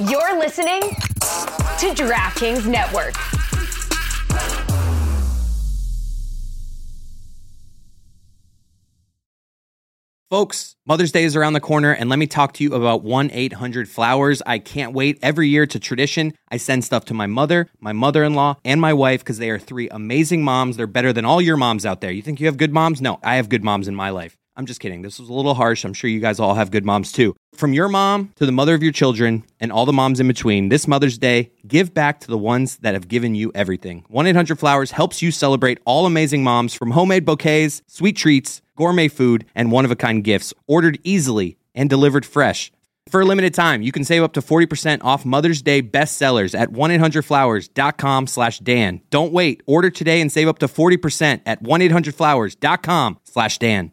You're listening to DraftKings Network. Folks, Mother's Day is around the corner, and let me talk to you about 1 800 Flowers. I can't wait. Every year, it's a tradition. I send stuff to my mother, my mother in law, and my wife because they are three amazing moms. They're better than all your moms out there. You think you have good moms? No, I have good moms in my life. I'm just kidding. This was a little harsh. I'm sure you guys all have good moms too. From your mom to the mother of your children and all the moms in between, this Mother's Day, give back to the ones that have given you everything. 1 800 Flowers helps you celebrate all amazing moms from homemade bouquets, sweet treats, gourmet food, and one of a kind gifts, ordered easily and delivered fresh. For a limited time, you can save up to 40% off Mother's Day bestsellers at 1-800-Flowers.com slash Dan. Don't wait. Order today and save up to 40% at 1-800-Flowers.com slash Dan.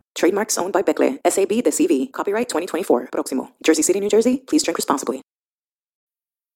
Trademarks owned by Becle, SAB de CV. Copyright 2024. Proximo. Jersey City, New Jersey. Please drink responsibly.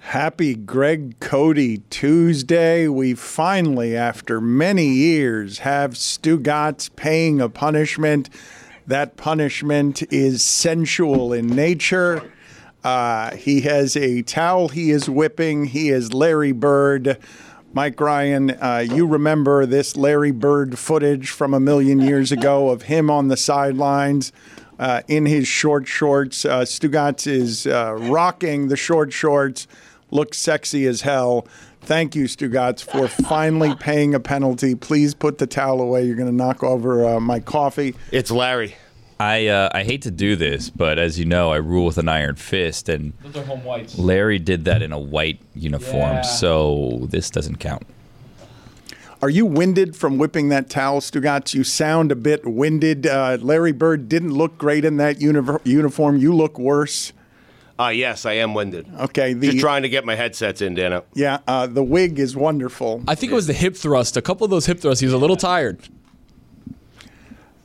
Happy Greg Cote Tuesday. We finally, after many years, have Stugotz paying a punishment. That punishment is sensual in nature. Uh, he has a towel he is whipping. He is Larry Bird. Mike Ryan, uh, you remember this Larry Bird footage from a million years ago of him on the sidelines uh, in his short shorts. Uh, Stugotz is uh, rocking the short shorts looks sexy as hell. Thank you, Stugotz, for finally paying a penalty. Please put the towel away. You're going to knock over uh, my coffee. It's Larry. I uh, I hate to do this, but as you know, I rule with an iron fist, and Those are home whites. Larry did that in a white uniform, Yeah. so this doesn't count. Are you winded from whipping that towel, Stugotz? You sound a bit winded. Uh, Larry Bird didn't look great in that uni- uniform. You look worse. Uh, yes, I am winded. Okay, the Just trying to get my headsets in, Dana. yeah, uh, the wig is wonderful. I think it was the hip thrust. A couple of those hip thrusts, he was a little tired.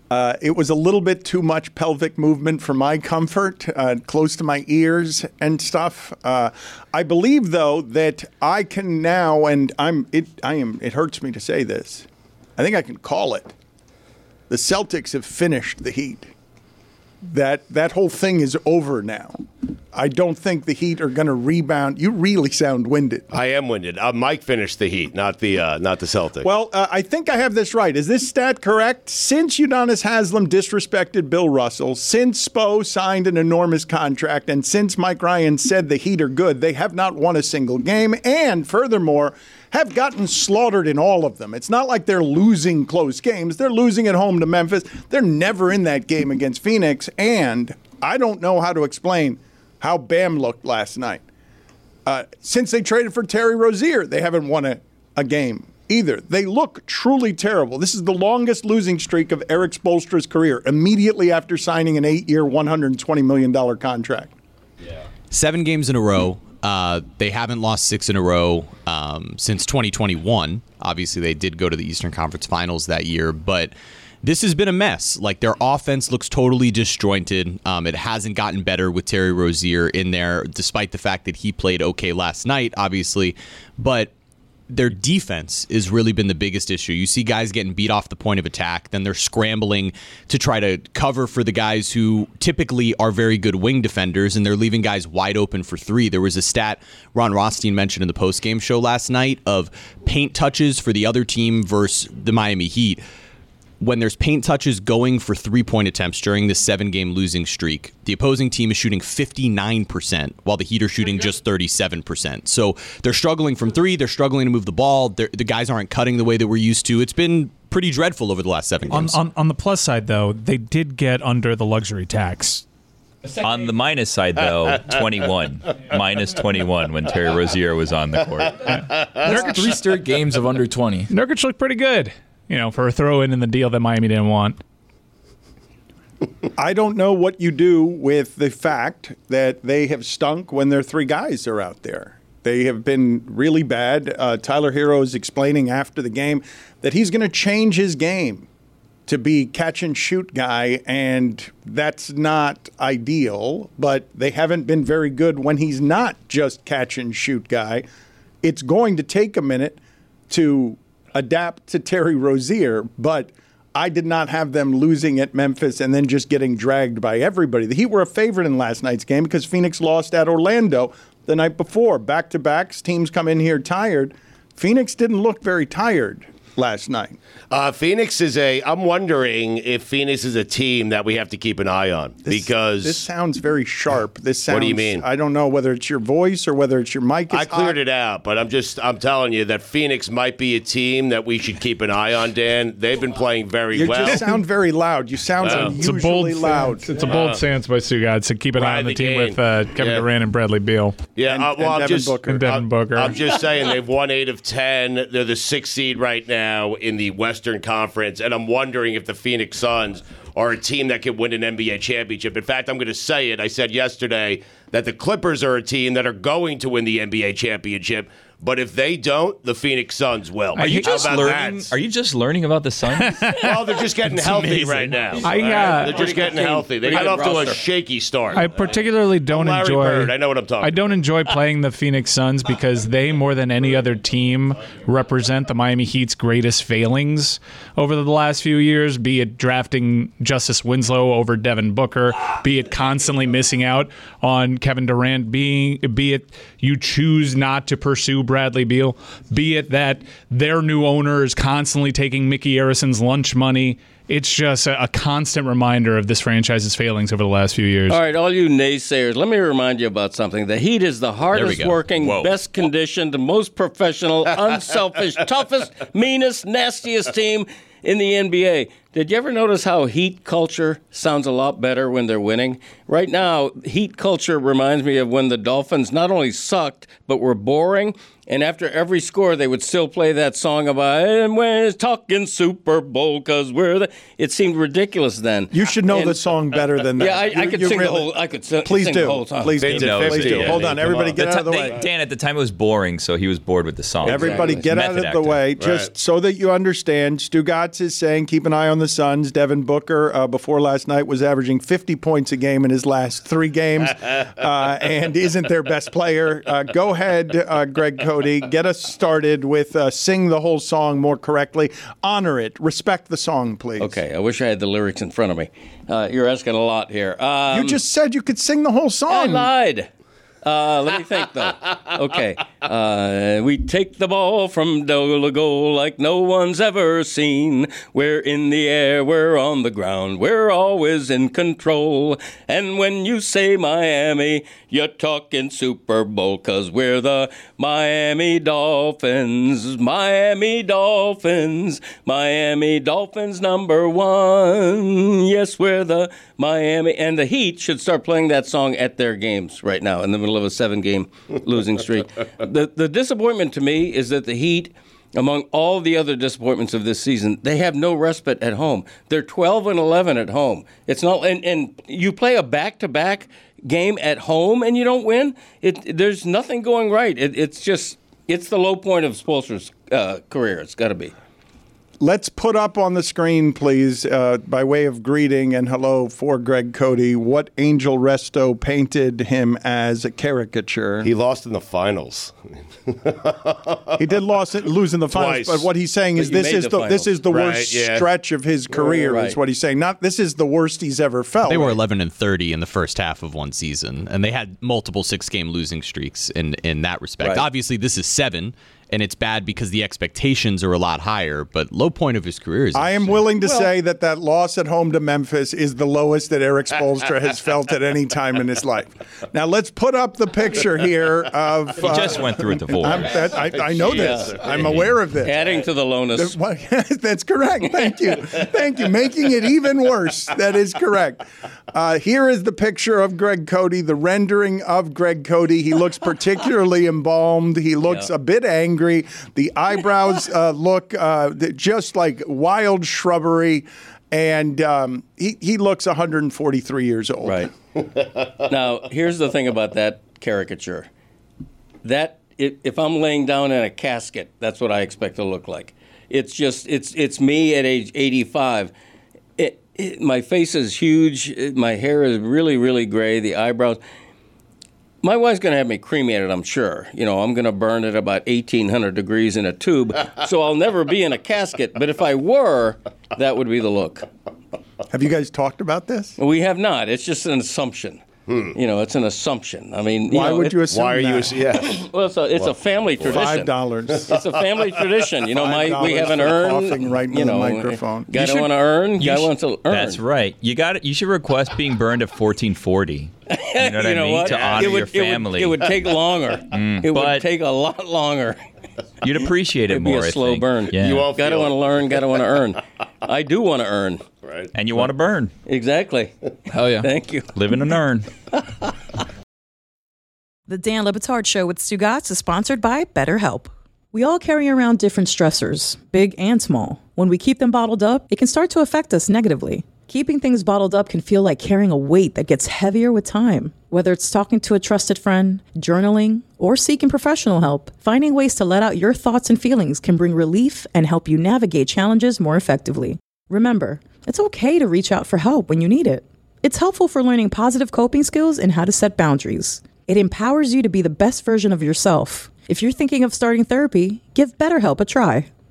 Uh, it was a little bit too much pelvic movement for my comfort, uh, close to my ears and stuff. Uh, I believe, though, that I can now, and I'm it. I am. It hurts me to say this. I think I can call it. The Celtics have finished the Heat. That that whole thing is over now. I don't think the Heat are going to rebound. You really sound winded. I am winded. Uh, Mike finished the Heat, not the uh, not the Celtics. Well, uh, I think I have this right. Is this stat correct? Since Udonis Haslem disrespected Bill Russell, since Spo signed an enormous contract, and since Mike Ryan said the Heat are good, they have not won a single game, and furthermore, have gotten slaughtered in all of them. It's not like they're losing close games. They're losing at home to Memphis. They're never in that game against Phoenix, and I don't know how to explain how Bam looked last night. Uh, since they traded for Terry Rozier, they haven't won a, a game either. They look truly terrible. This is the longest losing streak of Erik Spoelstra's career, immediately after signing an eight year, $120 million contract. seven games in a row. Uh, they haven't lost six in a row um, since 2021. Obviously, they did go to the Eastern Conference Finals that year, but this has been a mess. Like their offense looks totally disjointed. Um, it hasn't gotten better with Terry Rozier in there, despite the fact that he played okay last night, obviously. But their defense has really been the biggest issue. You see guys getting beat off the point of attack, then they're scrambling to try to cover for the guys who typically are very good wing defenders, and they're leaving guys wide open for three. There was a stat Ron Rothstein mentioned in the postgame show last night of paint touches for the other team versus the Miami Heat. When there's paint touches going for three point attempts during this seven game losing streak, the opposing team is shooting 59%, while the Heat are shooting just 37%. So they're struggling from three. They're struggling to move the ball. They're, the guys aren't cutting the way that we're used to. It's been pretty dreadful over the last seven games. on, on the plus side, though, they did get under the luxury tax. On the minus side, though, 21. minus 21 when Terry Rozier was on the court. That's three straight games of under 20. Nurkic looked pretty good, you know, for a throw in in the deal that Miami didn't want. I don't know what you do with the fact that they have stunk when their three guys are out there. They have been really bad. Uh, Tyler Herro is explaining after the game that he's going to change his game to be catch and shoot guy, and that's not ideal. But they haven't been very good when he's not just catch and shoot guy. It's going to take a minute to adapt to Terry Rozier, but I did not have them losing at Memphis and then just getting dragged by everybody. The Heat were a favorite in last night's game because Phoenix lost at Orlando the night before. Back to backs, teams come in here tired. Phoenix didn't look very tired last night. Uh, Phoenix is a. I'm wondering if Phoenix is a team that we have to keep an eye on because This sounds very sharp. This sounds. What do you mean? I don't know whether it's your voice or whether it's your mic. is I cleared hot. it out, but I'm just I'm telling you that Phoenix might be a team that we should keep an eye on. Dan, they've been playing very You well. just sound very loud. You sound It's a unusually bold loud. Stance. It's a bold stance by Stugotz to keep an eye on the, the team game. with uh, Kevin Yeah. Durant and Bradley Beal. Yeah, And- uh, well, and I'm Devin just Booker. And Devin I'm, Booker. I'm just saying they've won eight of ten. They're the sixth seed right now in the Western Conference, and I'm wondering if the Phoenix Suns are a team that could win an NBA championship. In fact, I'm going to say it. I said yesterday that the Clippers are a team that are going to win the NBA championship. But if they don't, the Phoenix Suns will. Are you How just about learning? that? Are you just learning about the Suns? Well, they're just getting healthy amazing. right now. I, all right? uh, they're just getting healthy. They Pretty got off to a roster. shaky start. I particularly don't Larry enjoy. Bird. I know what I'm talking I don't enjoy playing the Phoenix Suns because they, more than any other team, represent the Miami Heat's greatest failings over the last few years. Be it drafting Justice Winslow over Devin Booker, be it constantly missing out on Kevin Durant, being be it you choose not to pursue Bradley Beal, be it that their new owner is constantly taking Micky Arison's lunch money. It's just a, a constant reminder of this franchise's failings over the last few years. All right, all you naysayers, let me remind you about something. The Heat is the hardest working, Whoa. best conditioned, most professional, unselfish, toughest, meanest, nastiest team in the NBA. Did you ever notice how Heat culture sounds a lot better when they're winning? Right now, Heat culture reminds me of when the Dolphins not only sucked, but were boring. And after every score, they would still play that song about and we're talking Super Bowl because we're the. It seemed ridiculous then. You should know And- the song better than that. Yeah, I, I could sing really- the whole. I could sing, Please sing do. the whole song. Please do. Fifty Please do. I Hold on, everybody, on. get The out of the ti- way. they- Dan, at the time it was boring, so he was bored with the song. Everybody Exactly. get out of Method the actor. way, just Right. so that you understand. Stu Stugotz is saying keep an eye on the Suns. Devin Booker, uh, before last night, was averaging 50 points a game in his last three games uh, and isn't their best player. Uh, go ahead, uh, Greg Cote. Get us started with uh, Sing the Whole Song more correctly. Honor it. Respect the song, please. Okay, I wish I had the lyrics in front of me. Uh, you're asking a lot here. Um, You just said you could sing the whole song. I lied. Uh, let me think though. Okay, uh, we take the ball from goal to goal like no one's ever seen. We're in the air, we're on the ground, we're always in control. And when you say Miami, you're talking Super Bowl, cause we're the Miami Dolphins, Miami Dolphins, Miami Dolphins number one. Yes, we're the Miami, and the Heat should start playing that song at their games right now in the middle of a seven-game losing streak. the The disappointment to me is that the Heat. Among all the other disappointments of this season, they have no respite at home. They're 12 and 11 at home. It's not, and, and you play a back-to-back game at home and you don't win. It there's nothing going right. It, it's just it's the low point of Spoelstra's uh, career. It's got to be. Let's put up on the screen, please, uh, by way of greeting and hello for Greg Cote, what Angel Resto painted him as a caricature. He lost in the finals. He did lose, lose in the finals, Twice. but what he's saying is But you this is the the, this is the Right, worst yeah. stretch of his career. Right. Is what he's saying. Not this is the worst he's ever felt. They were 11 and 30 in the first half of one season, and they had multiple six-game losing streaks in in that respect. Right. Obviously, this is seven, and it's bad because the expectations are a lot higher. But low point of his career is. I am willing to say that that loss at home to Memphis is the lowest that Erik Spoelstra has felt at any time in his life. Now let's put up the picture here of. He just went through a divorce. I'm- that- I, I know this. I'm aware of this. Adding to the lowness. What- That's correct. Thank you. Thank you. Making it even worse. That is correct. Uh, here is the picture of Greg Cote, the rendering of Greg Cote. He looks particularly embalmed. He looks Yeah. a bit angry. The eyebrows uh, look uh, just like wild shrubbery. And um, he, he looks 143 years old. Right. now, here's the thing about that caricature. That if, if I'm laying down in a casket, that's what I expect to look like. It's just it's it's me at age 85. It, it, my face is huge. My hair is really really gray. The eyebrows. My wife's going to have me cremated, I'm sure. You know, I'm going to burn at about 1800 degrees in a tube, so I'll never be in a casket. But if I were, that would be the look. Have you guys talked about this? We have not. It's just an assumption. Hmm. You know, it's an assumption. I mean, you Why know, would you assume Why are you? that? Yeah. Well, it's a, it's a family tradition. Five dollars. It's a family tradition. You know, my we have an for urn. right you know, microphone. Guy You don't want to earn. Guy sh- wants to earn. That's right. You got it. You should request being burned at 1440. You know what I mean? what? To honor it would, your family. It would, it would take longer. Mm. it would take a lot longer. You'd appreciate it It'd more. be I a slow think. burn. Yeah. You won't Got to want to it. learn. Got to want to earn. I do want to earn. Right. and you want to burn. Exactly. Hell yeah. Thank you. Live in an urn. The Dan Le Batard Show with Stugotz is sponsored by BetterHelp. We all carry around different stressors, big and small. When we keep them bottled up, it can start to affect us negatively. Keeping things bottled up can feel like carrying a weight that gets heavier with time. Whether it's talking to a trusted friend, journaling, or seeking professional help, finding ways to let out your thoughts and feelings can bring relief and help you navigate challenges more effectively. Remember, it's okay to reach out for help when you need it. It's helpful for learning positive coping skills and how to set boundaries. It empowers you to be the best version of yourself. If you're thinking of starting therapy, give BetterHelp a try.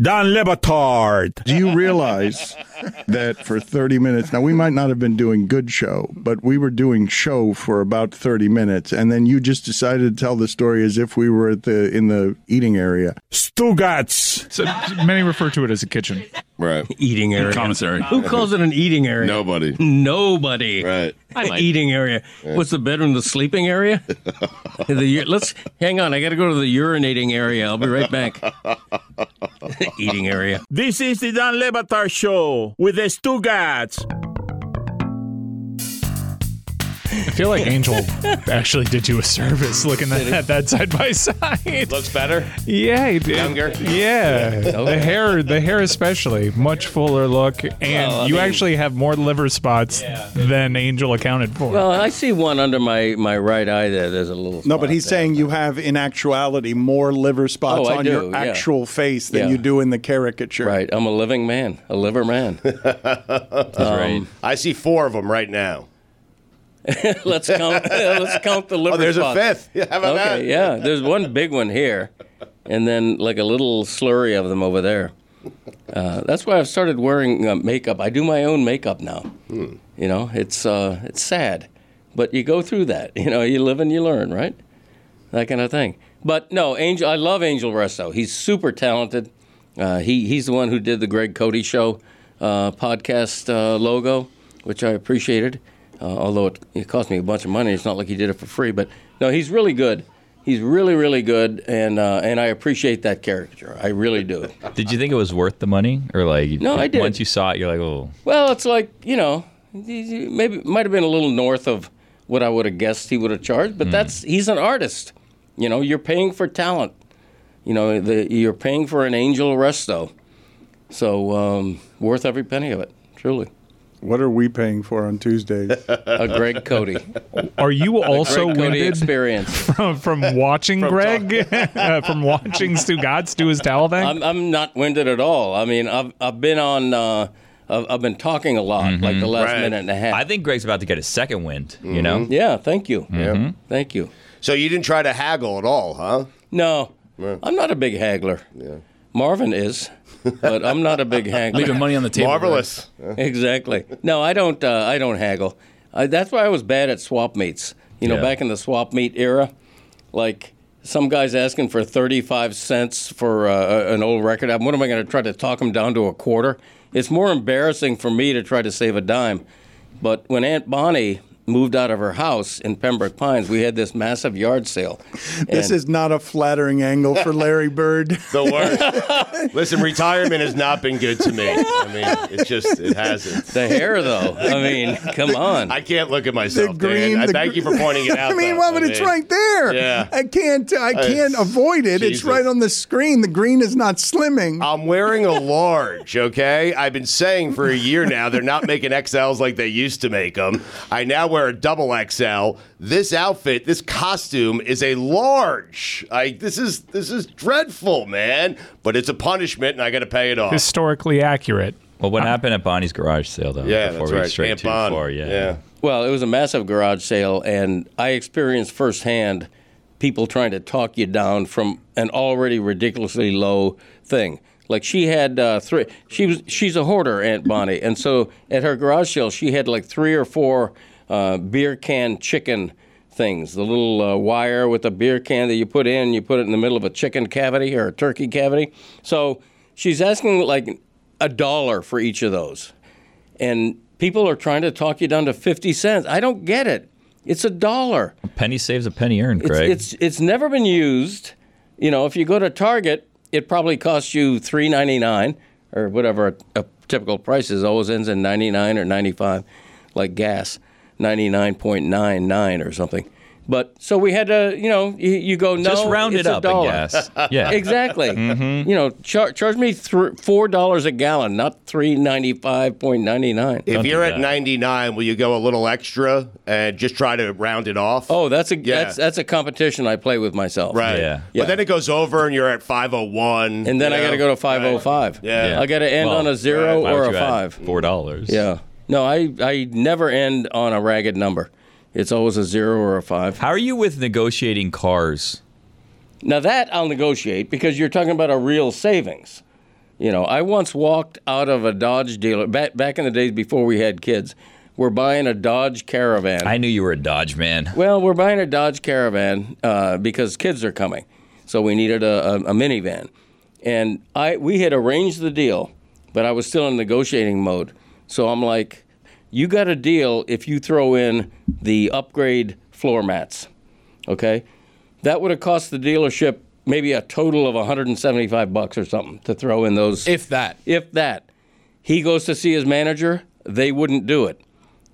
Don Le Batard. Do you realize that for 30 minutes, now we might not have been doing good show, but we were doing show for about 30 minutes, and then you just decided to tell the story as if we were at the in the eating area. Stugotz. So many refer to it as a kitchen. Right. Eating area. Commissary. Who calls it an eating area? Nobody. Nobody. Right. The eating area. What's the bedroom? The sleeping area? the, let's hang on. I got to go to the urinating area. I'll be right back. eating area. This is the Dan Le Batard Show with the Stugotz. I feel like Angel actually did you a service looking at, at that side by side. Looks better. Yeah, he did. Younger? Yeah, the hair, the hair especially, much fuller look, and Well, I you mean- actually have more liver spots than Angel accounted for. Well, I see one under my, my right eye there. There's a little. No, but spot he's there. saying you have, in actuality, more liver spots Oh, I on do, your yeah. actual face than Yeah. you do in the caricature. Right. I'm a living man, a liver man. That's right. Um, I see four of them right now. let's count. let's count the liver. Oh, there's a fifth. Yeah, Okay, that? yeah. There's one big one here, and then like a little slurry of them over there. Uh, that's why I've started wearing uh, makeup. I do my own makeup now. Hmm. You know, it's uh, it's sad, but you go through that. You know, you live and you learn, right? That kind of thing. But no, Angel. I love Angel Resto. He's super talented. Uh, he he's the one who did the Greg Cote Show uh, podcast uh, logo, which I appreciated. Uh, although it, it cost me a bunch of money, it's not like he did it for free. But no, he's really good. He's really, really good, and uh, and I appreciate that caricature. I really do. Did you think it was worth the money, or like? No, I did. Once you saw it, you're like, oh, Well, it's like you know, maybe it might have been a little north of what I would have guessed he would have charged, but that's he's an artist. You know, you're paying for talent. You know, the, you're paying for an Angel Resto, so um, worth every penny of it. Truly, What are we paying for on Tuesdays? a Greg Cote. Are you also winded experience. from, from watching Greg, uh, from watching Stugotz do his towel thing? I'm, I'm not winded at all. I mean, I've, I've been on uh, I've, I've been talking a lot, like the last Right. minute and a half. I think Greg's about to get a second wind. You know. yeah, thank you. Mhm. Thank you. So you didn't try to haggle at all, huh? No, I'm not a big haggler. Yeah. Marvin is, but I'm not a big haggler. Leaving money on the table. Marvelous. exactly. No, I don't. Uh, I don't haggle. I, that's why I was bad at swap meets. You know, Yeah. back in the swap meet era, like some guys asking for 35 cents for uh, an old record album. What am I going to try to talk them down to a quarter? It's more embarrassing for me to try to save a dime. But when Aunt Bonnie moved out of her house in Pembroke Pines, we had this massive yard sale. This And- is not a flattering angle for Larry Bird. The worst. Listen, retirement has not been good to me. I mean, it just it hasn't. the hair, though. I mean, come on. I can't look at myself, green, Dan. I the thank you for pointing it out. I mean, though. well, but it's right there. Yeah. I can't. I Uh, can't avoid it. Jesus. It's right on the screen. The green is not slimming. I'm wearing a large, okay? I've been saying for a year now they're not making XLs like they used to make them. I now wear a double XL. This outfit, this costume is a large. I this is this is dreadful, man. But it's a punishment and I got to pay it off. Historically accurate. Well, what happened at Bonnie's garage sale though? Yeah, before that's we right. straight Aunt too Bon. far, yeah. Yeah. Well, it was a massive garage sale, and I experienced firsthand people trying to talk you down from an already ridiculously low thing. Like she had uh, three. She was she's a hoarder, Aunt Bonnie, and so at her garage sale, she had like three or four uh, beer can chicken things. The little uh, wire with the beer can that you put in, you put it in the middle of a chicken cavity or a turkey cavity. So she's asking like a dollar for each of those and people are trying to talk you down to 50 cents. I don't get it. It's a dollar. A penny saves a penny earned, It's, Greg. it's it's never been used. You know, if you go to Target, it probably costs you 3.99 or whatever a, a typical price is. Always ends in 99 or 95, like gas, 99.99 or something. But so we had to, you know, you, you go no, Just round it's it a up, I guess. Yeah. exactly. Mhm. You know, char- charge me thr four dollars a gallon, not three ninety five point ninety nine. If you're at 99, will you go a little extra and just try to round it off? Oh, that's a Yeah. that's that's a competition I play with myself. Right. Yeah. But then it goes over and you're at 501. and then you I got to go to five oh five. Yeah. I got to end Well, on a zero why or a five. Four dollars. Yeah. No, I I never end on a ragged number. It's always a zero or a five. How are you with negotiating cars? Now that I'll negotiate because you're talking about a real savings. You know, I once walked out of a Dodge dealer back back in the days before we had kids. We're buying a Dodge Caravan. I knew you were a Dodge man. Well, we're buying a Dodge Caravan uh, because kids are coming, so we needed a, a, a minivan, and I we had arranged the deal, but I was still in negotiating mode. So I'm like, "You got a deal if you throw in the upgrade floor mats, okay? That would have cost the dealership maybe a total of 175 bucks or something to throw in those, If that. if that." He goes to see his manager. They wouldn't do it.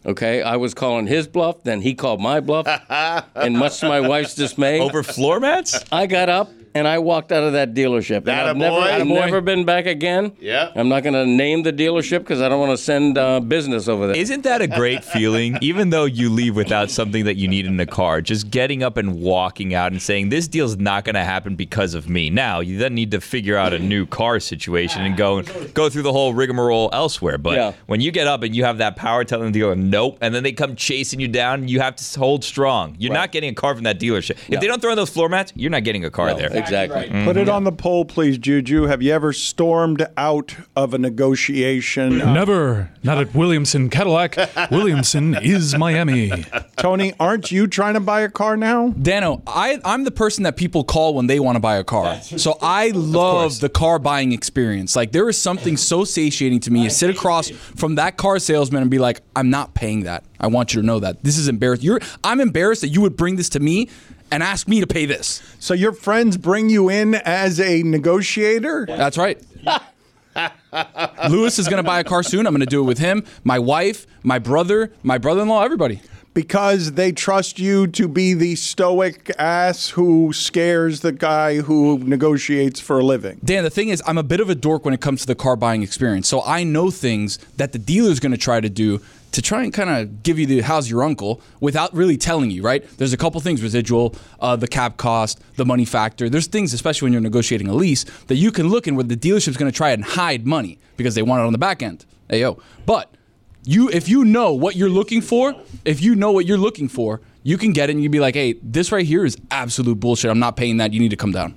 Okay, I was calling his bluff, then he called my bluff, and much to my wife's dismay, Over floor mats? I got up and I walked out of that dealership. And That I've a never, boy? I've boy. never been back again. Yeah. I'm not going to name the dealership because I don't want to send uh, business over there. Isn't that a great feeling? Even though you leave without something that you need in a car, just getting up and walking out and saying, This deal's not going to happen because of me. Now, you then need to figure out a new car situation and go go through the whole rigmarole elsewhere. But Yeah. when you get up and you have that power telling the dealer, Nope, and then they come chasing you down, you have to hold strong. You're not getting a car from that dealership. If they don't throw in those floor mats, you're not getting a car No, there. exactly. Mm-hmm. Put it on the poll, please, Juju. Have you ever stormed out of a negotiation? Never. Not at Williamson Cadillac. Williamson is Miami. Tony, aren't you trying to buy a car now? Dano, I, I'm the person that people call when they want to buy a car. So I love the car buying experience. Like there is something so satiating to me to sit across from that car salesman and be like, I'm not paying that. I want you to know that. This is embarrassing. You're I'm embarrassed that you would bring this to me and ask me to pay this. So your friends bring you in as a negotiator? That's right. Lewis is going to buy a car soon. I'm going to do it with him, my wife, my brother, my brother-in-law, everybody. Because they trust you to be the stoic ass who scares the guy who negotiates for a living. Dan, the thing is, I'm a bit of a dork when it comes to the car buying experience. So I know things that the dealer's going to try to do to try and kind of give you the how's your uncle without really telling you, right? There's a couple things residual, uh, the cap cost, the money factor. There's things, especially when you're negotiating a lease, that you can look in where the dealership's going to try and hide money because they want it on the back end. Ayo. But you, if you know what you're looking for, if you know what you're looking for, you can get it and you can be like, hey, this right here is absolute bullshit. I'm not paying that. You need to come down.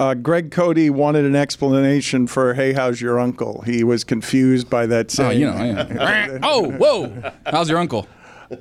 Uh, Greg Cote wanted an explanation for "Hey, how's your uncle?" He was confused by that Oh, you know. Yeah. oh, whoa. How's your uncle?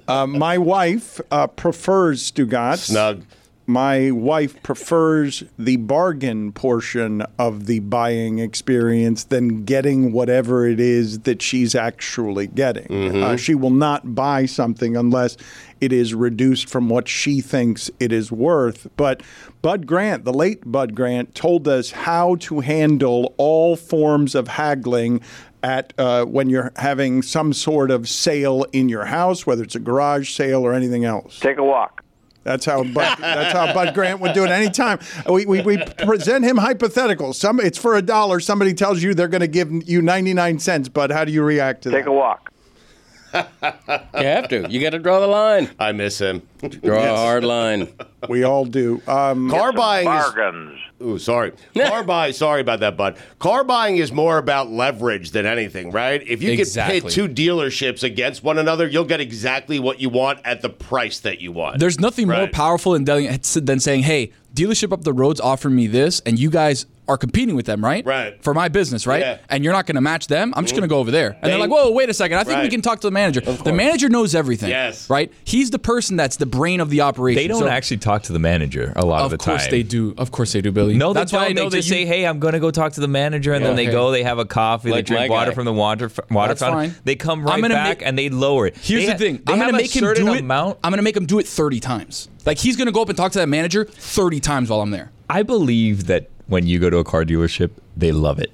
Uh, my wife uh, prefers Stugotz. Snug. My wife prefers the bargain portion of the buying experience than getting whatever it is that she's actually getting. Uh, she will not buy something unless it is reduced from what she thinks it is worth. But Bud Grant, the late Bud Grant, told us how to handle all forms of haggling at uh, when you're having some sort of sale in your house, whether it's a garage sale or anything else. Take a walk. That's how Bud, that's how Bud Grant would do it anytime. We, we, we present him hypotheticals. Some it's for a dollar. Somebody tells you they're going to give you 99 cents. Bud, how do you react to Take that? Take a walk. You have to. You got to draw the line. I miss him. Draw a hard line. We all do. Um, Car buying is. Bargains. Ooh, sorry. Car buying. Sorry about that, bud. Car buying is more about leverage than anything, right? If you Exactly. can pit two dealerships against one another, you'll get exactly what you want at the price that you want. There's nothing more powerful than, than than saying, "Hey, dealership up the road's offering me this, and you guys are competing with them, right? Right. For my business, right? Yeah. And you're not going to match them. I'm just going to go over there." And They- they're like, "Whoa, wait a second. I think we can talk to the manager. The manager knows everything. Yes. Right? He's the person that's the brain of the operation. They don't So- actually talk to the manager a lot of, Of the course time. they do. Of course they do, Billy. No, they that's why I know they that just you- say, "Hey, I'm going to go talk to the manager," and then they Okay. go. They have a coffee. Like they drink my water guy. from the water water That's fountain. fine. They come I'm right gonna back make- and they lower it. Here's They the thing. they I'm have gonna a make him certain do it. Amount. I'm gonna make him do it 30 times. Like he's gonna go up and talk to that manager 30 times while I'm there. I believe that when you go to a car dealership, they love it.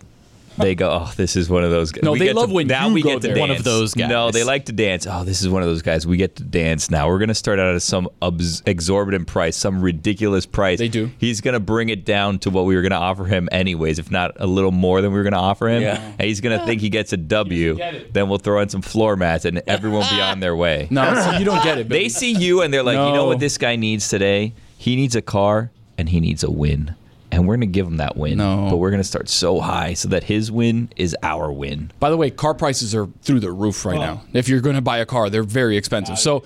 They go, oh, this is one of those guys. No, We they get love to, when now you we go get to there. dance. One of those guys. No, they like to dance. Oh, this is one of those guys. We get to dance now. We're gonna start out at some obs- exorbitant price, some ridiculous price. They do. He's gonna bring it down to what we were gonna offer him anyways, if not a little more than we were gonna offer him. Yeah. And he's gonna think he gets a W. Get Then we'll throw in some floor mats, and everyone will be on their way. No, see, you don't get it. Billy. They see you and they're like, you know what this guy needs today? He needs a car and he needs a win. And we're going to give him that win. No. But we're going to start so high so that his win is our win. By the way, car prices are through the roof right now. If you're going to buy a car, they're very expensive. So,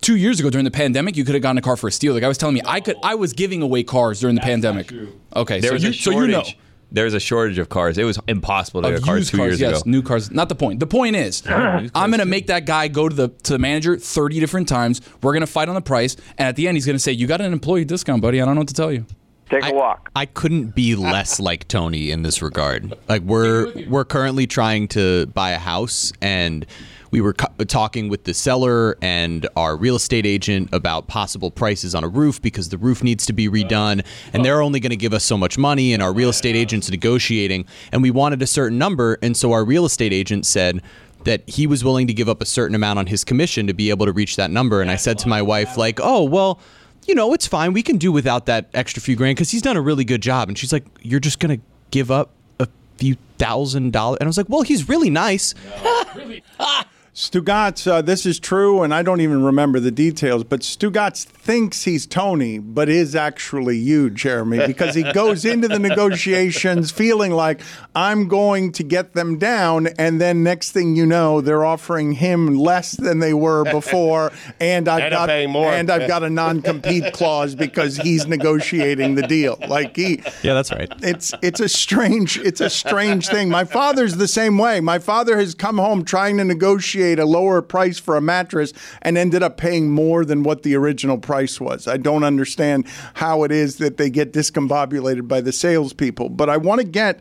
two years ago during the pandemic, you could have gotten a car for a steal. Like I was telling me, I could, I was giving away cars during the pandemic. Okay, There so was you, a so shortage. you know. There was a shortage of cars. It was impossible to Of get a car two cars, years yes, ago. new cars. Not the point. The point is, I'm going to make that guy go to the to the manager 30 different times. We're going to fight on the price, and at the end, he's going to say, "You got an employee discount, buddy. I don't know what to tell you." Take a walk. I couldn't be less like Tony in this regard. Like we're we're currently trying to buy a house and we were cu- talking with the seller and our real estate agent about possible prices on a roof because the roof needs to be redone and they're only going to give us so much money and our real estate agent's negotiating and we wanted a certain number and so our real estate agent said that he was willing to give up a certain amount on his commission to be able to reach that number and I said to my wife like, "Oh, well, you know, it's fine. We can do without that extra few grand because he's done a really good job. And she's like, You're just going to give up a few thousand dollars? And I was like, Well, he's really nice. Stugotz, uh, this is true, and I don't even remember the details, but Stugotz thinks he's Tony, but is actually you, Jeremy, because he goes into the negotiations feeling like I'm going to get them down, and then next thing you know, they're offering him less than they were before, and I've And got more. and I've got a non-compete clause because he's negotiating the deal. Like he, Yeah, that's right. it's it's a strange it's a strange thing. My father's the same way. My father has come home trying to negotiate a lower price for a mattress and ended up paying more than what the original price was. I don't understand how it is that they get discombobulated by the salespeople. But I want to get.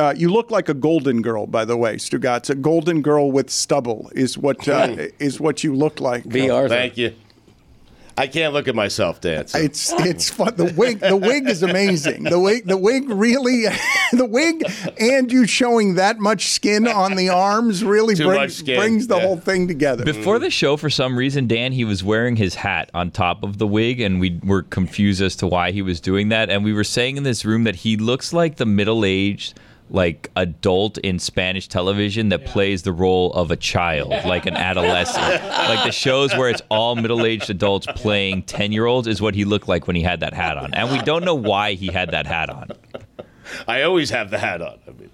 Uh, you look like a golden girl, by the way, Stugotz. A golden girl with stubble is what uh, is what you look like. VR. Thank you. I can't look at myself dance. It's it's fun. The wig the wig is amazing. The wig the wig really the wig and you showing that much skin on the arms really Too brings brings the yeah. whole thing together. Before the show, for some reason, Dan, he was wearing his hat on top of the wig, and we were confused as to why he was doing that. And we were saying in this room that he looks like the middle aged, like adult in Spanish television that plays the role of a child, like an adolescent. like the shows where it's all middle aged adults playing 10 year olds is what he looked like when he had that hat on. And we don't know why he had that hat on. I always have the hat on. I mean,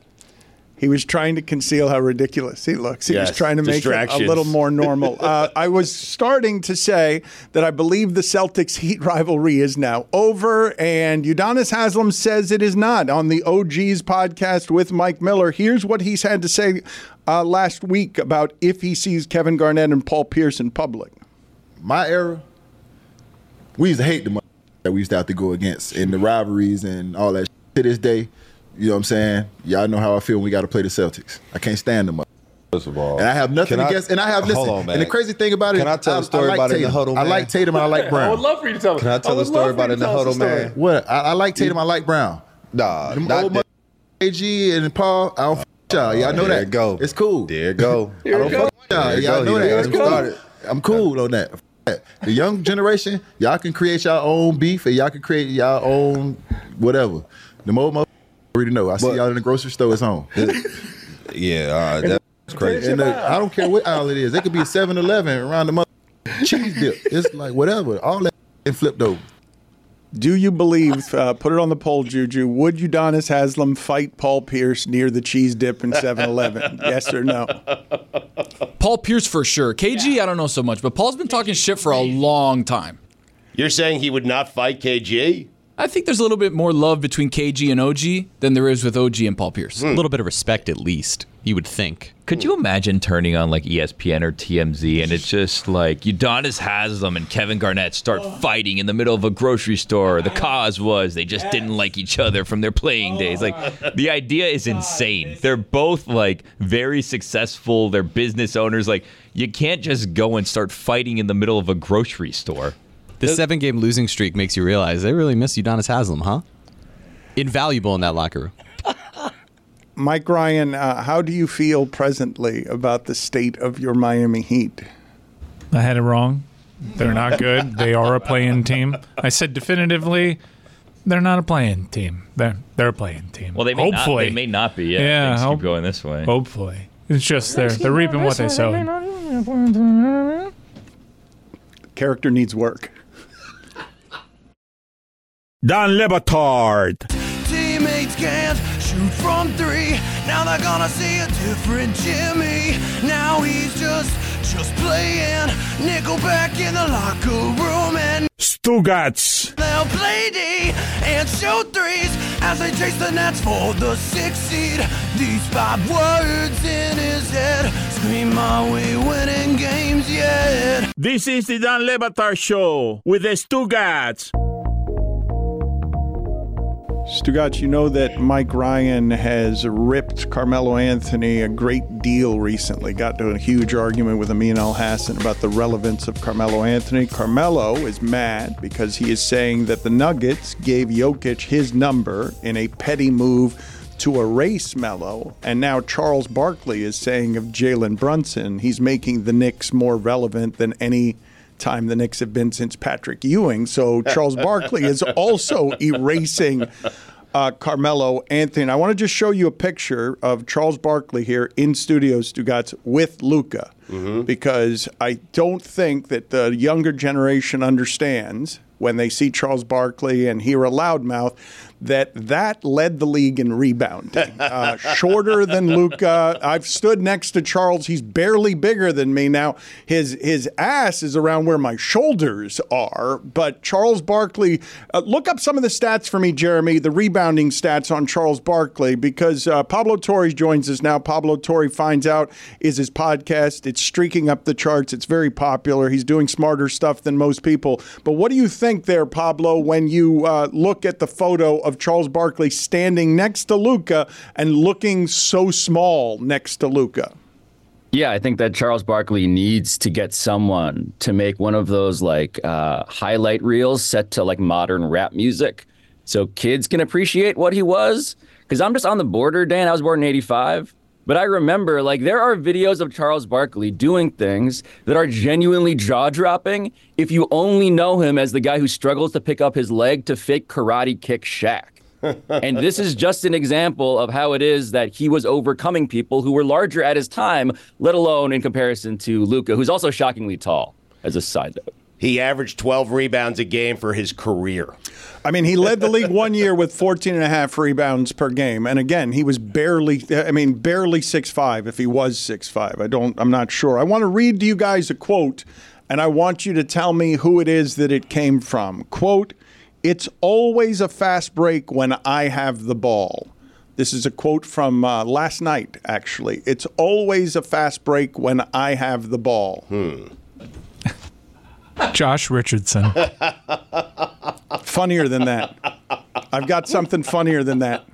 He was trying to conceal how ridiculous he looks. He was trying to make it a little more normal. uh, I was starting to say that I believe the Celtics Heat rivalry is now over, and Udonis Haslem says it is not. On the OGs podcast with Mike Miller, here's what he's had to say uh, last week about if he sees Kevin Garnett and Paul Pierce in public. my era, we used to hate the that we used to have to go against in the rivalries and all that. To this day, you know what I'm saying? Y'all know how I feel when we got to play the Celtics. I can't stand them. First of all, And I have nothing Can I- against. and I have listen. On. And the crazy thing about it, Can I tell a story like about it in the Tatum. huddle, I like Tatum. I like Brown. I would love for you to tell. Can I tell a story about it in the huddle, man? What? I, I like Tatum. I like Brown. Nah, Them not old that. AG and Paul. I don't f- y'all. Y'all know There that. it go. It's cool. There it go. I don't fuck y'all. You Y'all know that. done It's got it cool. I'm cool on that. The young generation, y'all can create y'all own beef and y'all can create y'all own whatever. The old mother already know. I see But- y'all in the grocery store. It's on. Yeah, all right, that's crazy. And the, I don't care what aisle it is. It could be a 7-Eleven around the mother cheese dip. It's like whatever. All that and flipped over. Do you believe, uh, put it on the poll, Juju, would Udonis Haslem fight Paul Pierce near the cheese dip in 7 Eleven? yes or no? Paul Pierce for sure. KG, I don't know so much, but Paul's been talking shit for a long time. You're saying he would not fight KG? I think there's a little bit more love between KG and OG than there is with OG and Paul Pierce. A little bit of respect, at least, you would think. Could you imagine turning on like ESPN or TMZ and it's just like Udonis Haslem and Kevin Garnett start fighting in the middle of a grocery store? The cause was they just didn't like each other from their playing days. Like the idea is insane. They're both like very successful. They're business owners. Like you can't just go and start fighting in the middle of a grocery store. The seven game losing streak makes you realize they really miss Udonis Haslem, huh? Invaluable in that locker room. Mike Ryan, uh, how do you feel presently about the state of your Miami Heat? I had it wrong. They're not good. They are a playing team. I said definitively, they're not a playing team. They're they're a playing team. Well, they may hopefully not. They may not be. Yeah, Yeah, things hope- keep going this way. Hopefully, it's just they're they're reaping what they sow. Character needs work. Don Le Batard. Teammates can't shoot from three. Now they're gonna see a different Jimmy. Now he's just just playing Nickelback in the locker room and Stugotz. they'll play D and shoot threes as they chase the Nets for the sixth seed. These five words in his head scream, "Are we winning games yet?" This is the Don Le Batard Show with the Stugotz. Stugotz, you know that Mike Ryan has ripped Carmelo Anthony a great deal recently. Got to a huge argument with Amin Elhassan about the relevance of Carmelo Anthony. Carmelo is mad because he is saying that the Nuggets gave Jokic his number in a petty move to erase Melo. And now Charles Barkley is saying of Jalen Brunson, he's making the Knicks more relevant than any time the Knicks have been since Patrick Ewing. So Charles Barkley is also erasing uh, Carmelo Anthony. I want to just show you a picture of Charles Barkley here in studio, Stugotz, with Luka, because I don't think that the younger generation understands when they see Charles Barkley and hear a loudmouth that that led the league in rebounding. Uh, shorter than Luka. I've stood next to Charles. He's barely bigger than me now. His his ass is around where my shoulders are. But Charles Barkley, uh, look up some of the stats for me, Jeremy. The rebounding stats on Charles Barkley because uh, Pablo Torre joins us now. Pablo Torre finds out is his podcast. It's streaking up the charts. It's very popular. He's doing smarter stuff than most people. But what do you think there, Pablo, when you uh, look at the photo of Charles Barkley standing next to Luka and looking so small next to Luka? Yeah, I think that Charles Barkley needs to get someone to make one of those like uh, highlight reels set to like modern rap music so kids can appreciate what he was. Because I'm just on the border, Dan. I was born in 85. But I remember like there are videos of Charles Barkley doing things that are genuinely jaw dropping if you only know him as the guy who struggles to pick up his leg to fake karate kick Shaq. and this is just an example of how it is that he was overcoming people who were larger at his time, let alone in comparison to Luka, who's also shockingly tall, as a side note. He averaged 12 rebounds a game for his career. I mean, he led the league one year with 14 and a half rebounds per game. And again, he was barely, I mean, barely 6'5 if he was 6'5. I don't, I'm not sure. I want to read to you guys a quote, and I want you to tell me who it is that it came from. Quote, It's always a fast break when I have the ball. This is a quote from uh, last night, actually. It's always a fast break when I have the ball. Hmm. Josh Richardson. Funnier than that. I've got something funnier than that.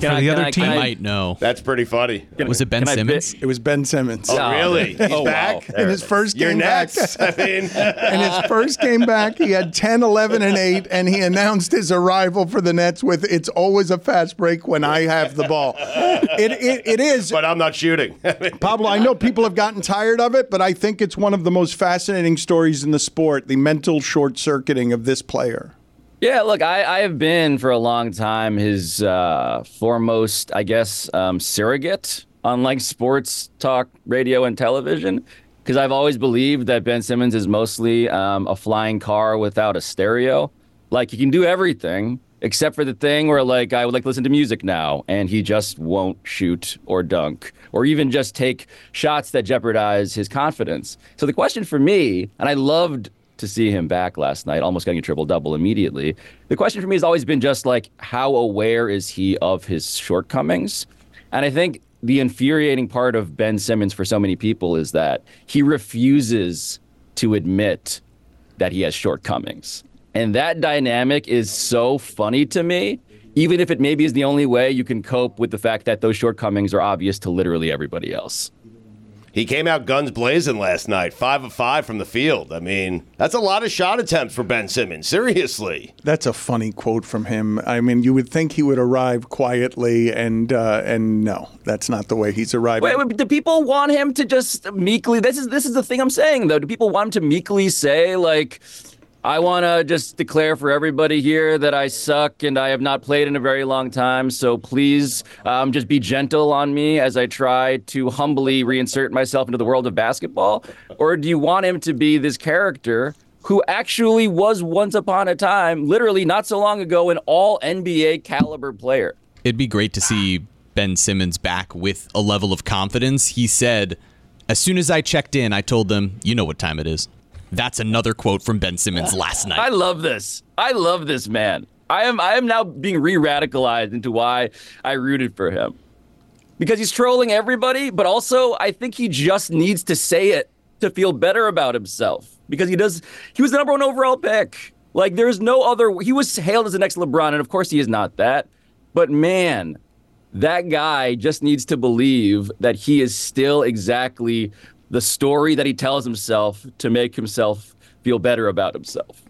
For the other team, might know. That's pretty funny. Was it Ben Simmons? It was Ben Simmons. Oh, really? He's Oh, wow. back? in his first You're game next. back. I mean, in his first game back, he had 10, 11, and 8, and he announced his arrival for the Nets with It's always a fast break when I have the ball. It, it, it is. but I'm not shooting. Pablo, I know people have gotten tired of it, but I think it's one of the most fascinating stories in the sport the mental short circuiting of this player. Yeah, look, I, I have been for a long time his uh, foremost, I guess, um, surrogate on like sports talk, radio, and television. Because I've always believed that Ben Simmons is mostly um, a flying car without a stereo. Like he can do everything except for the thing where like I would like to listen to music now, and he just won't shoot or dunk or even just take shots that jeopardize his confidence. So the question for me, and I loved to see him back last night, almost getting a triple double immediately. The question for me has always been just like, how aware is he of his shortcomings? And I think the infuriating part of Ben Simmons for so many people is that he refuses to admit that he has shortcomings. And that dynamic is so funny to me, even if it maybe is the only way you can cope with the fact that those shortcomings are obvious to literally everybody else. He came out guns blazing last night, five of five from the field. I mean, that's a lot of shot attempts for Ben Simmons. Seriously. That's a funny quote from him. I mean, you would think he would arrive quietly, and uh, and no, that's not the way he's arriving. Wait, wait, do people want him to just meekly? This is this is the thing I'm saying though. Do people want him to meekly say like, "I want to just declare for everybody here that I suck and I have not played in a very long time. So please, um, just be gentle on me as I try to humbly reinsert myself into the world of basketball." Or do you want him to be this character? Who actually was once upon a time, literally not so long ago, an all NBA caliber player? It'd be great to see Ben Simmons back with a level of confidence. He said, As soon as I checked in, I told them, You know what time it is. That's another quote from Ben Simmons last night. I love this. I love this man. I am I am now being re-radicalized into why I rooted for him. Because he's trolling everybody, but also I think he just needs to say it to feel better about himself. Because he does he was the number one overall pick. Like there's no other he was hailed as the next LeBron, and of course he is not that. But man, that guy just needs to believe that he is still exactly the story that he tells himself to make himself feel better about himself.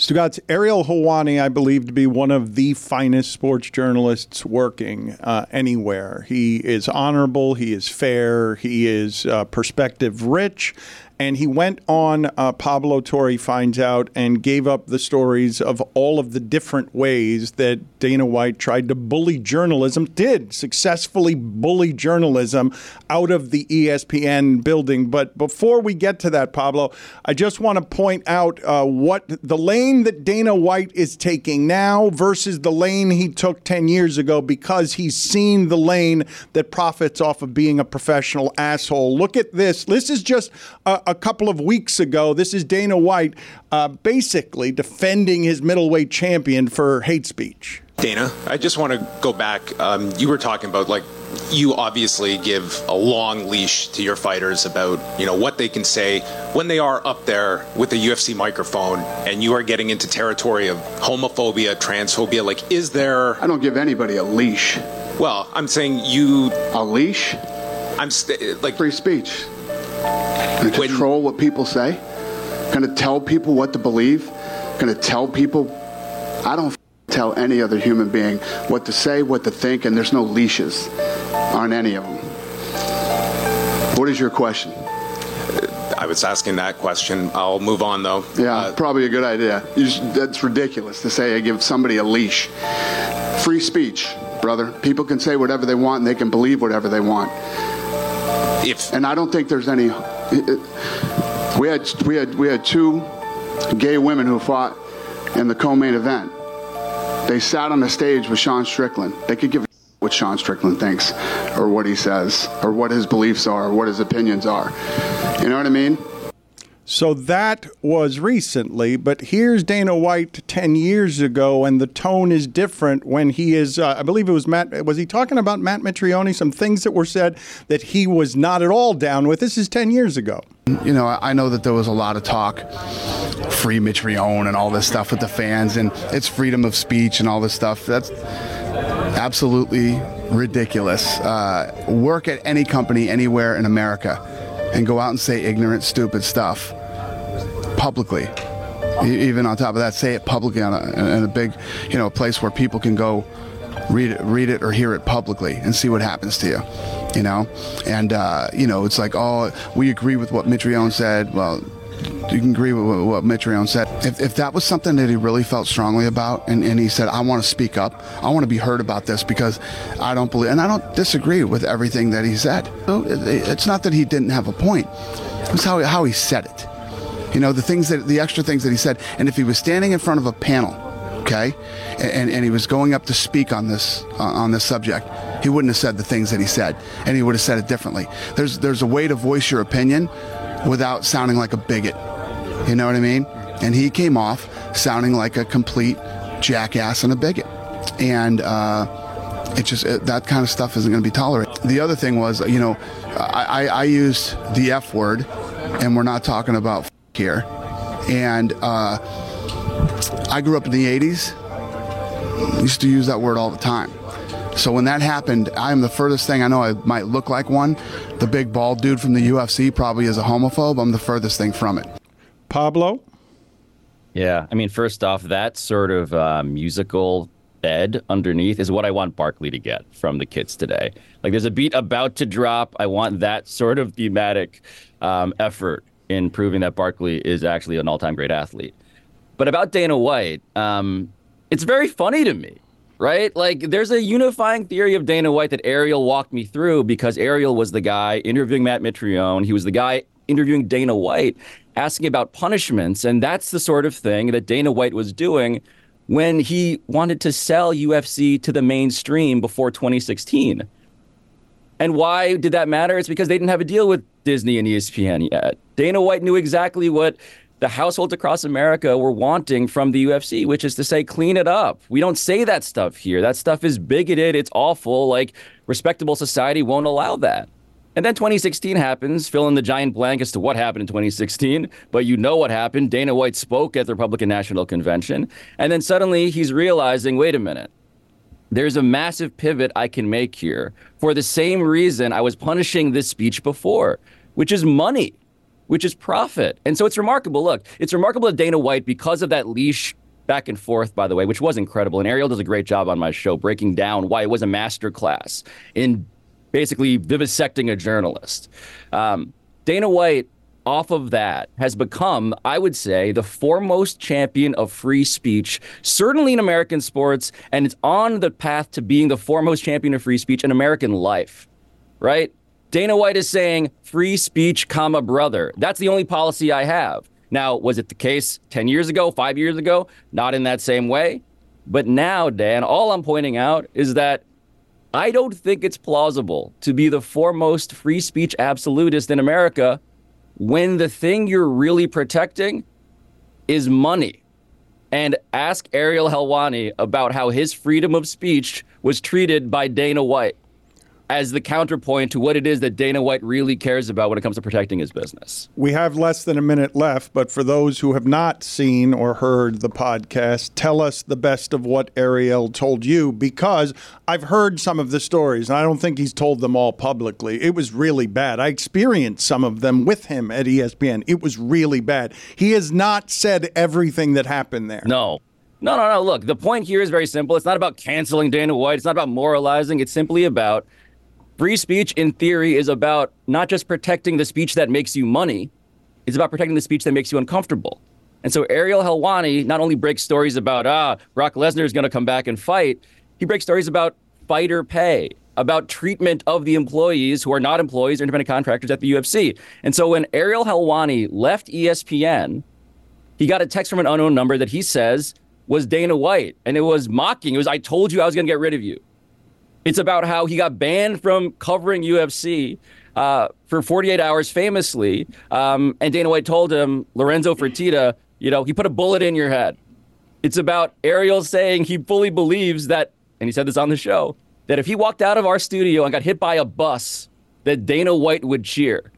Stugotz, Ariel Helwani, I believe to be one of the finest sports journalists working uh, anywhere. He is honorable, he is fair, he is uh, perspective rich, and he went on uh, Pablo Torre Finds Out and gave up the stories of all of the different ways that Dana White tried to bully journalism, did successfully bully journalism out of the ESPN building. But before we get to that, Pablo, I just want to point out uh, what the lane that Dana White is taking now versus the lane he took 10 years ago because he's seen the lane that profits off of being a professional asshole. Look at this. This is just a, a couple of weeks ago. This is Dana White uh, basically defending his middleweight champion for hate speech. Dana, I just want to go back. Um, you were talking about like you obviously give a long leash to your fighters about you know what they can say when they are up there with the UFC microphone, and you are getting into territory of homophobia, transphobia. Like, is there? I don't give anybody a leash. Well, I'm saying you a leash. I'm st- like free speech. Control what people say. Gonna tell people what to believe. Gonna tell people. I don't tell any other human being what to say, what to think, and there's no leashes on any of them. What is your question? I was asking that question. I'll move on though. Yeah, uh, probably a good idea. That's ridiculous to say I give somebody a leash. Free speech, brother. People can say whatever they want and they can believe whatever they want. If and I don't think there's any. Uh, we had we had we had two gay women who fought in the co-main event. They sat on the stage with Sean Strickland. They could give what Sean Strickland thinks, or what he says, or what his beliefs are, or what his opinions are. You know what I mean? So that was recently, but here's Dana White 10 years ago, and the tone is different when he is, uh, I believe it was Matt, was he talking about Matt Mitrione? Some things that were said that he was not at all down with. This is 10 years ago. You know, I know that there was a lot of talk, free Mitrione and all this stuff with the fans, and it's freedom of speech and all this stuff. That's absolutely ridiculous. Uh, work at any company anywhere in America and go out and say ignorant, stupid stuff publicly. Even on top of that, say it publicly on a, in a big, you know, a place where people can go read it, read it or hear it publicly and see what happens to you. You know, and uh, you know, it's like, oh, we agree with what Mitrione said. Well, you can agree with what, what Mitrione said. If, if that was something that he really felt strongly about, and, and he said, I want to speak up, I want to be heard about this because I don't believe, and I don't disagree with everything that he said. It's not that he didn't have a point, it's how, how he said it. You know, the things that, the extra things that he said. And if he was standing in front of a panel, okay, and, and he was going up to speak on this, uh, on this subject, he wouldn't have said the things that he said, and he would have said it differently. There's, there's a way to voice your opinion without sounding like a bigot. You know what I mean? And he came off sounding like a complete jackass and a bigot. And uh, it just it, that kind of stuff isn't going to be tolerated. The other thing was, you know, I, I, used the F word, and we're not talking about here. And uh, I grew up in the '80s. Used to use that word all the time. So when that happened, I am the furthest thing I know. I might look like one. The big bald dude from the UFC probably is a homophobe. I'm the furthest thing from it. Pablo? Yeah, I mean, first off, that sort of uh, musical bed underneath is what I want Barkley to get from the kids today. Like, there's a beat about to drop. I want that sort of thematic um, effort in proving that Barkley is actually an all-time great athlete. But about Dana White, um, it's very funny to me, right? Like, there's a unifying theory of Dana White that Ariel walked me through because Ariel was the guy interviewing Matt Mitrione. He was the guy interviewing Dana White, asking about punishments. And that's the sort of thing that Dana White was doing when he wanted to sell UFC to the mainstream before 2016. And why did that matter? It's because they didn't have a deal with Disney and ESPN yet. Dana White knew exactly what the households across America were wanting from the UFC, which is to say, clean it up. We don't say that stuff here. That stuff is bigoted. It's awful. Like, respectable society won't allow that. And then 2016 happens, fill in the giant blank as to what happened in 2016. But you know what happened. Dana White spoke at the Republican National Convention. And then suddenly he's realizing wait a minute, there's a massive pivot I can make here for the same reason I was punishing this speech before, which is money, which is profit. And so it's remarkable. Look, it's remarkable that Dana White, because of that leash back and forth, by the way, which was incredible. And Ariel does a great job on my show breaking down why it was a masterclass in basically vivisecting a journalist. Um, Dana White, off of that, has become, I would say, the foremost champion of free speech, certainly in American sports, and it's on the path to being the foremost champion of free speech in American life, right? Dana White is saying free speech, comma, brother. That's the only policy I have. Now, was it the case 10 years ago, five years ago? Not in that same way. But now, Dan, all I'm pointing out is that I don't think it's plausible to be the foremost free speech absolutist in America when the thing you're really protecting is money. And ask Ariel Helwani about how his freedom of speech was treated by Dana White as the counterpoint to what it is that Dana White really cares about when it comes to protecting his business. We have less than a minute left, but for those who have not seen or heard the podcast, tell us the best of what Ariel told you because I've heard some of the stories and I don't think he's told them all publicly. It was really bad. I experienced some of them with him at ESPN. It was really bad. He has not said everything that happened there. No. No, no, no. Look, the point here is very simple. It's not about canceling Dana White. It's not about moralizing. It's simply about free speech, in theory, is about not just protecting the speech that makes you money, it's about protecting the speech that makes you uncomfortable. And so Ariel Helwani not only breaks stories about, ah, Brock Lesnar is going to come back and fight, he breaks stories about fighter pay, about treatment of the employees who are not employees or independent contractors at the UFC. And so when Ariel Helwani left ESPN, he got a text from an unknown number that he says was Dana White, and it was mocking. It was, I told you I was going to get rid of you. It's about how he got banned from covering UFC uh, for 48 hours famously. Um, and Dana White told him, Lorenzo Fertitta, you know, he put a bullet in your head. It's about Ariel saying he fully believes that, and he said this on the show, that if he walked out of our studio and got hit by a bus, that Dana White would cheer.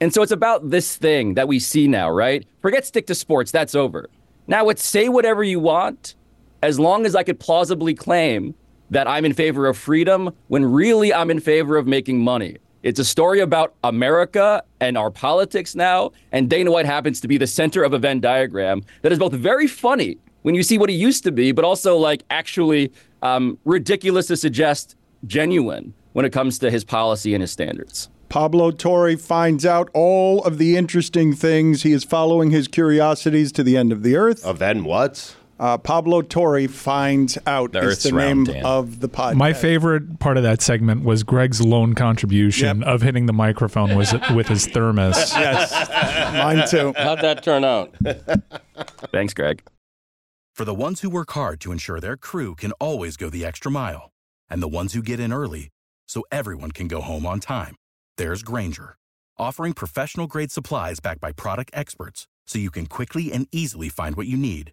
And so it's about this thing that we see now, right? Forget stick to sports, that's over. Now it's say whatever you want, as long as I could plausibly claim that I'm in favor of freedom when really I'm in favor of making money. It's a story about America and our politics now, and Dana White happens to be the center of a Venn diagram that is both very funny when you see what he used to be, but also like actually um, ridiculous to suggest genuine when it comes to his policy and his standards. Pablo Torre finds out all of the interesting things. He is following his curiosities to the end of the earth. Of then what? Uh, Pablo Torre finds out The is Earth's the round, name Dan. of the podcast. My favorite part of that segment was Greg's lone contribution of hitting the microphone was with his thermos. yes, mine too. How'd that turn out? Thanks, Greg. For the ones who work hard to ensure their crew can always go the extra mile, and the ones who get in early so everyone can go home on time, there's Grainger, offering professional grade supplies backed by product experts so you can quickly and easily find what you need.